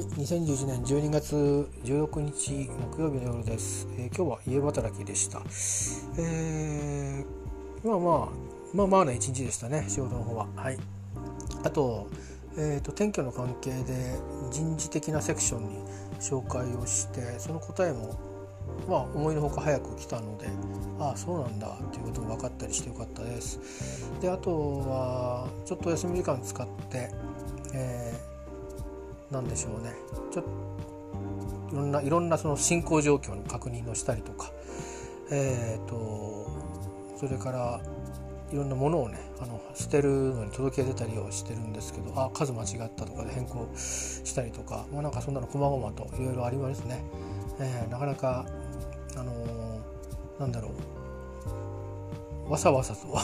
い2011年12月16日木曜日の夜です、えー、今日は家働きでした、えー、まあまあまあまあな一日でしたね仕事の方は。はい。あと,、えーと、転居の関係で人事的なセクションに紹介をしてその答えもまあ思いのほか早く来たのでああそうなんだっていうことも分かったりしてよかったです。であとはちょっと休み時間使って、えー何でしょうね。ちょっといろんないろんなその進行状況の確認をしたりとか、えーと、それからいろんなものをねあの捨てるのに届け出たりをしてるんですけどあ数間違ったとかで変更したりとか、まあ、なんかそんなの細々といろいろありますね、えー、なかなかあのー、なんだろう。わさわさと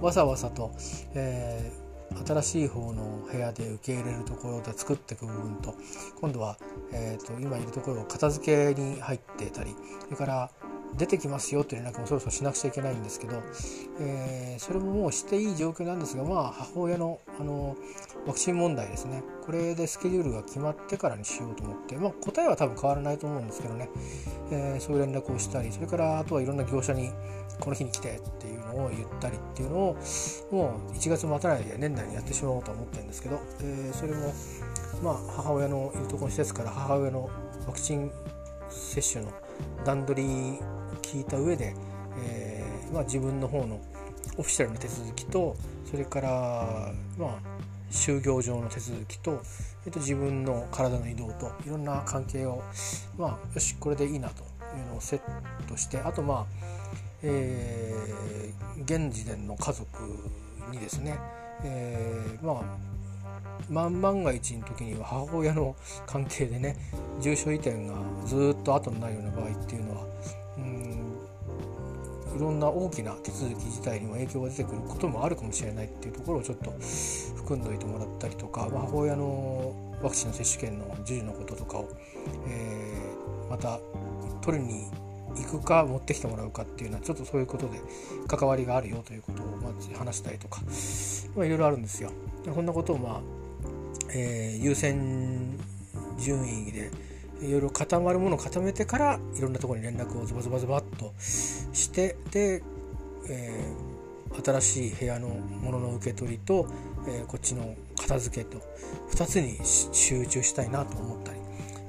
わさわさと、えー新しい方の部屋で受け入れるところで作っていく部分と今度は、えーと、今いるところを片付けに入ってたりそれから出てきますよって連絡もそろそろしなくちゃいけないんですけど、えー、それももうしていい状況なんですがまあ母親のあのワクチン問題ですね。これでスケジュールが決まってからにしようと思って、まあ、答えは多分変わらないと思うんですけどね、えー、そういう連絡をしたりそれからあとはいろんな業者にこの日に来てっていうのを言ったりっていうのをもう1月待たないで年内にやってしまおうと思ってるんですけど、えー、それもまあ母親のいるところの施設から母親のワクチン接種の段取り聞いた上で、えーまあ、自分の方のオフィシャルな手続きとそれからまあ就業上の手続きと、えっと、自分の体の移動といろんな関係をまあよしこれでいいなというのをセットしてあとまあえー、現時点の家族にですね、えー、まあ万が一の時には母親の関係でね住所移転がずっと後になるような場合っていうのはうんいろんな大きな手続き自体にも影響が出てくることもあるかもしれないっていうところをちょっと含んどいてもらったりとか、母親のワクチンの接種券の授受のこととかを、えー、また取りに行くか持ってきてもらうかっていうのはちょっとそういうことで関わりがあるよということをま話したりとか、まあ、いろいろあるんですよ。こんなことをまあ、えー、優先順位でいろいろ固まるものを固めてからいろんなところに連絡をズバズバズバッとしてで、えー、新しい部屋のものの受け取りと、えー、こっちの片付けと2つに集中したいなと思ったり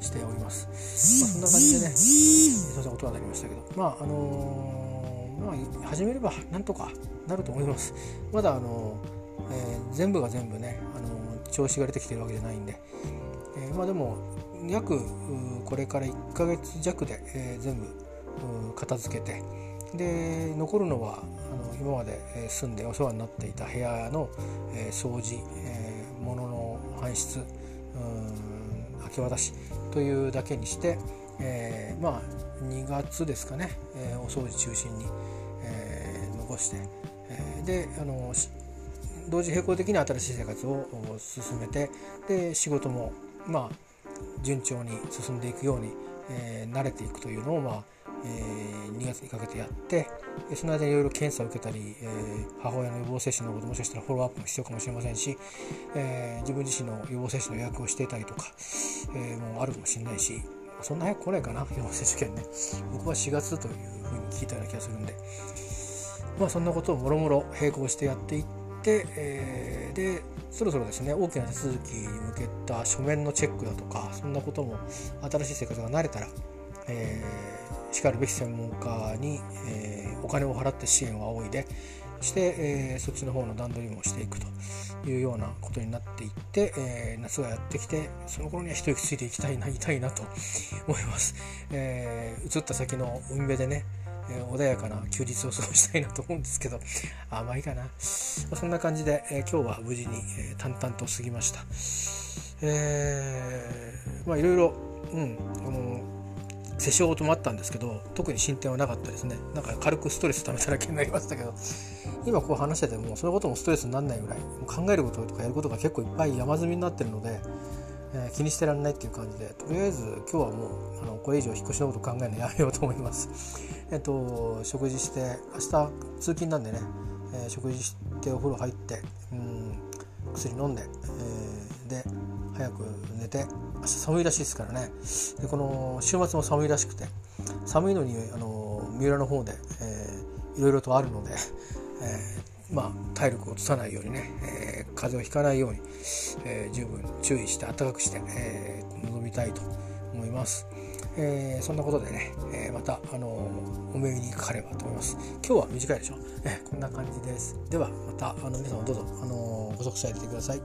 しております。まあ、そんな感じでね、すいません、音が鳴りましたけど、まあ、あのー、まあ、始めればなんとかなると思います。まだ、あのー、えー、全部が全部ね、あの調子が出てきてるわけじゃないんで、えまあでも、約これから1ヶ月弱で、え全部片付けて、で残るのはあの今まで住んでお世話になっていた部屋の、え掃除、え物の搬出明け渡しというだけにして、えー、まあ2月ですかね、えー、お掃除中心に、えー、残して、えー、であの同時並行的に新しい生活を進めてで仕事もまあ順調に進んでいくように、えー、慣れていくというのをまあえー、2月にかけてやってその間にいろいろ検査を受けたり、えー、母親の予防接種のこともしかしたらフォローアップも必要かもしれませんし、えー、自分自身の予防接種の予約をしていたりとか、えもうあるかもしれないしそんな早く来ないかな 予防接種券ね。僕は4月というふうに聞いたような気がするんで。まあそんなことをもろもろ並行してやっていって、えー、でそろそろですね大きな手続きに向けた書面のチェックだとかそんなことも新しい生活が慣れたら、えー、しかるべき専門家に、えー、お金を払って支援を仰いでそして、えー、そっちの方の段取りもしていくというようなことになっていって、えー、夏がやってきてその頃には一息ついていきたいな痛いなと思います、えー、移った先の海辺でね、えー、穏やかな休日を過ごしたいなと思うんですけど甘いかな、そんな感じで、えー、今日は無事に、えー、淡々と過ぎました。えー、まあいろいろうんあの接しようともあったんですけど特に進展はなかったですね。なんか軽くストレスためただけになりましたけど今こう話しててもそのこともストレスにならないぐらい考えることとかやることが結構いっぱい山積みになってるので、えー、気にしてらんないっていう感じでとりあえず今日はもうあのこれ以上引っ越しのこと考えるのやめようと思います。えっと食事して明日通勤なんでね、えー、食事してお風呂入ってうん薬飲んで、えー、で早く寝て明日寒いらしいですからね。でこの週末も寒いらしくて寒いのにあの三浦の方で、えー、いろいろとあるので、えー、まあ、体力を落とさないようにね、えー、風邪をひかないように、え十分注意して暖かくして、え臨みたいと思います。えー、そんなことでね、えー、また、あのお目にかかればと思います。今日は短いでしょ？えー、こんな感じです。では、また、あの皆さんどうぞ、あのご足さえてください。